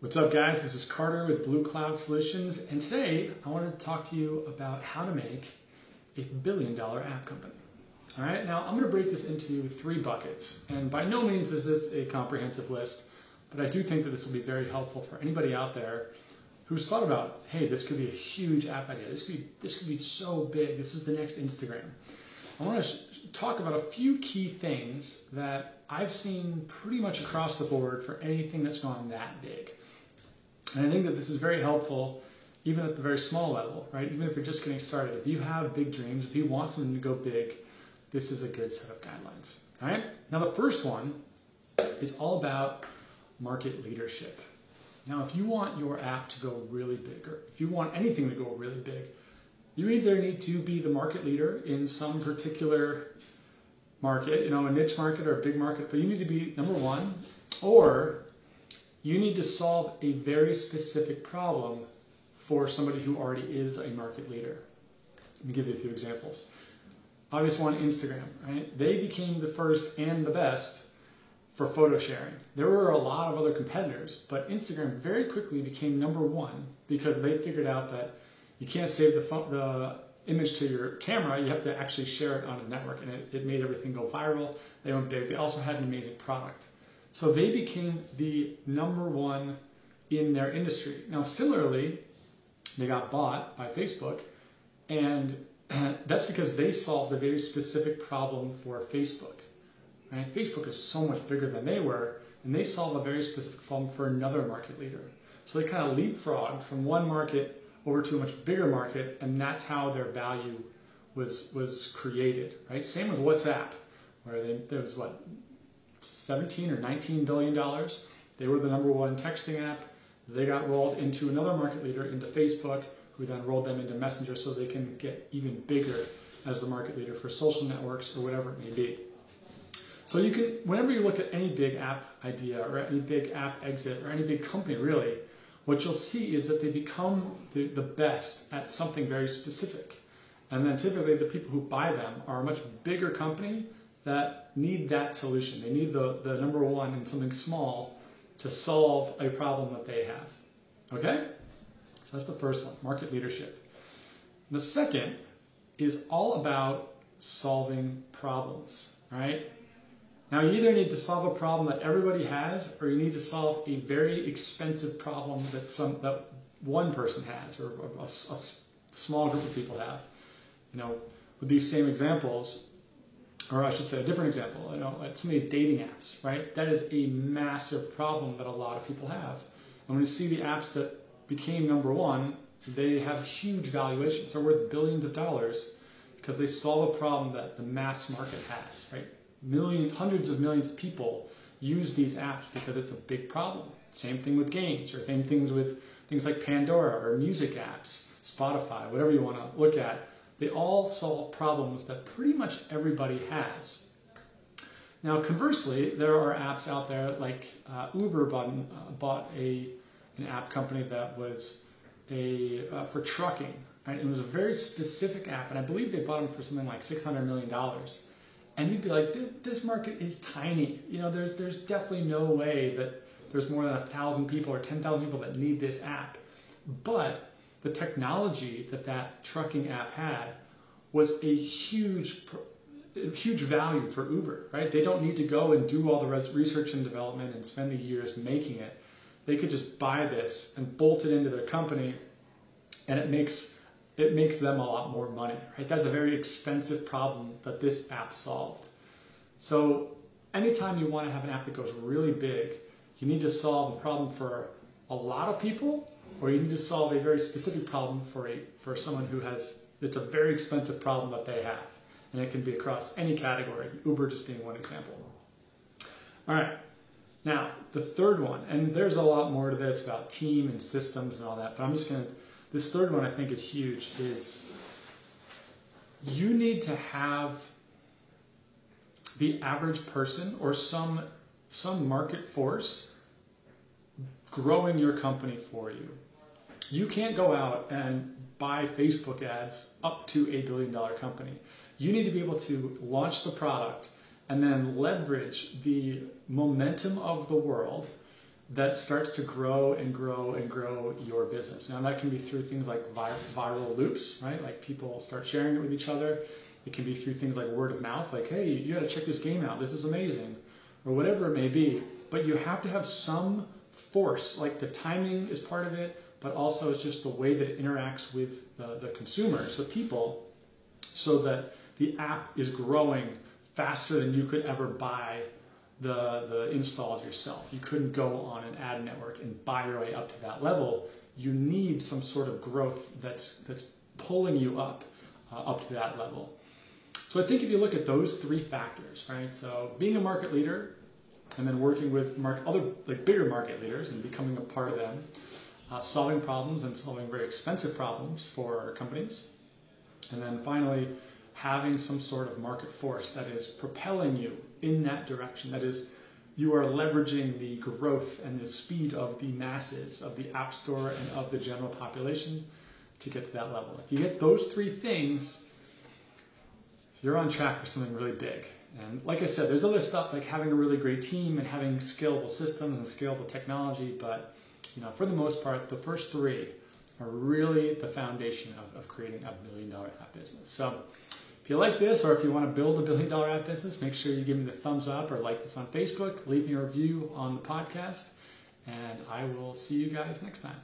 What's up, guys? This is Carter with Bluecloud Solutions, and today I wanted to talk to you about how to make a billion dollar app company. All right, now I'm going to break this into three buckets, and by no means is this a comprehensive list, but I do think that this will be very helpful for anybody out there who's thought about, hey, this could be a huge app idea. This could be, this could be so big. This is the next Instagram. I want to talk about a few key things that I've seen pretty much across the board for anything that's gone that big. And I think that this is very helpful even at the very small level, right? Even if you're just getting started. If you have big dreams, if you want something to go big, this is a good set of guidelines. All right? Now, the first one is all about market leadership. Now, if you want your app to go really big, or if you want anything to go really big, you either need to be the market leader in some particular market, you know, a niche market or a big market, but you need to be number one, or you need to solve a very specific problem for somebody who already is a market leader. Let me give you a few examples. Obvious one, Instagram, right? They became the first and the best for photo sharing. There were a lot of other competitors, but Instagram very quickly became number one because they figured out that you can't save the, the image to your camera, you have to actually share it on a network, and it, it made everything go viral. They went big. They also had an amazing product. So they became the number one in their industry. Now, similarly, they got bought by Facebook, and that's because they solved a very specific problem for Facebook. Right? Facebook is so much bigger than they were, and they solved a very specific problem for another market leader. So they kind of leapfrogged from one market over to a much bigger market, and that's how their value was was created. Right? Same with WhatsApp, where they, there was what 17 or 19 billion dollars. They were the number one texting app. They got rolled into another market leader, into Facebook, who then rolled them into Messenger so they can get even bigger as the market leader for social networks or whatever it may be. So you can, whenever you look at any big app idea or any big app exit or any big company really, what you'll see is that they become the, the best at something very specific. And then typically the people who buy them are a much bigger company that need that solution. They need the, the number one in something small to solve a problem that they have. Okay? So that's the first one, market leadership. The second is all about solving problems, right? Now you either need to solve a problem that everybody has or you need to solve a very expensive problem that some that one person has or a, a, a small group of people have. You know, with these same examples, or I should say a different example, you know, some of these dating apps, right? That is a massive problem that a lot of people have. And when you see the apps that became number one, they have huge valuations. They're worth billions of dollars because they solve a problem that the mass market has, right? Millions, hundreds of millions of people use these apps because it's a big problem. Same thing with games, or same things with things like Pandora or music apps, Spotify, whatever you want to look at they all solve problems that pretty much everybody has. Now, conversely, there are apps out there like uh, Uber bought, uh, bought a, an app company that was a, uh, for trucking. Right? It was a very specific app, and I believe they bought them for something like $600 million. And you'd be like, this market is tiny. You know, there's, there's definitely no way that there's more than a thousand people or 10,000 people that need this app. But the technology that that trucking app had was a huge huge value for Uber, right? They don't need to go and do all the research and development and spend the years making it. They could just buy this and bolt it into their company and it makes it makes them a lot more money, right? That's a very expensive problem that this app solved. So anytime you want to have an app that goes really big, you need to solve a problem for a lot of people or you need to solve a very specific problem for a for someone who has it's a very expensive problem that they have, and it can be across any category. Uber just being one example. All right. Now, the third one, and there's a lot more to this about team and systems and all that, but I'm just going to, this third one I think is huge, is you need to have the average person or some, some market force growing your company for you. You can't go out and buy Facebook ads up to a billion dollar company. You need to be able to launch the product and then leverage the momentum of the world that starts to grow and grow and grow your business. Now that can be through things like viral loops, right? Like people start sharing it with each other. It can be through things like word of mouth, like, hey, you got to check this game out. This is amazing, or whatever it may be. But you have to have some force, like the timing is part of it, but also it's just the way that it interacts with the, consumers, the people, so that the app is growing faster than you could ever buy the, the installs yourself. You couldn't go on an ad network and buy your way up to that level. You need some sort of growth that's, that's pulling you up, uh, up to that level. So I think if you look at those three factors, right? So being a market leader and then working with market, other like bigger market leaders and becoming a part of them, uh, solving problems and solving very expensive problems for companies. And then finally, having some sort of market force that is propelling you in that direction. That is, you are leveraging the growth and the speed of the masses, of the App Store and of the general population to get to that level. If you get those three things, you're on track for something really big. And like I said, there's other stuff like having a really great team and having scalable systems and scalable technology, but you know, for the most part, the first three are really the foundation of, of creating a billion dollar app business. So if you like this or if you want to build a billion dollar app business, make sure you give me the thumbs up or like this on Facebook, leave me a review on the podcast, and I will see you guys next time.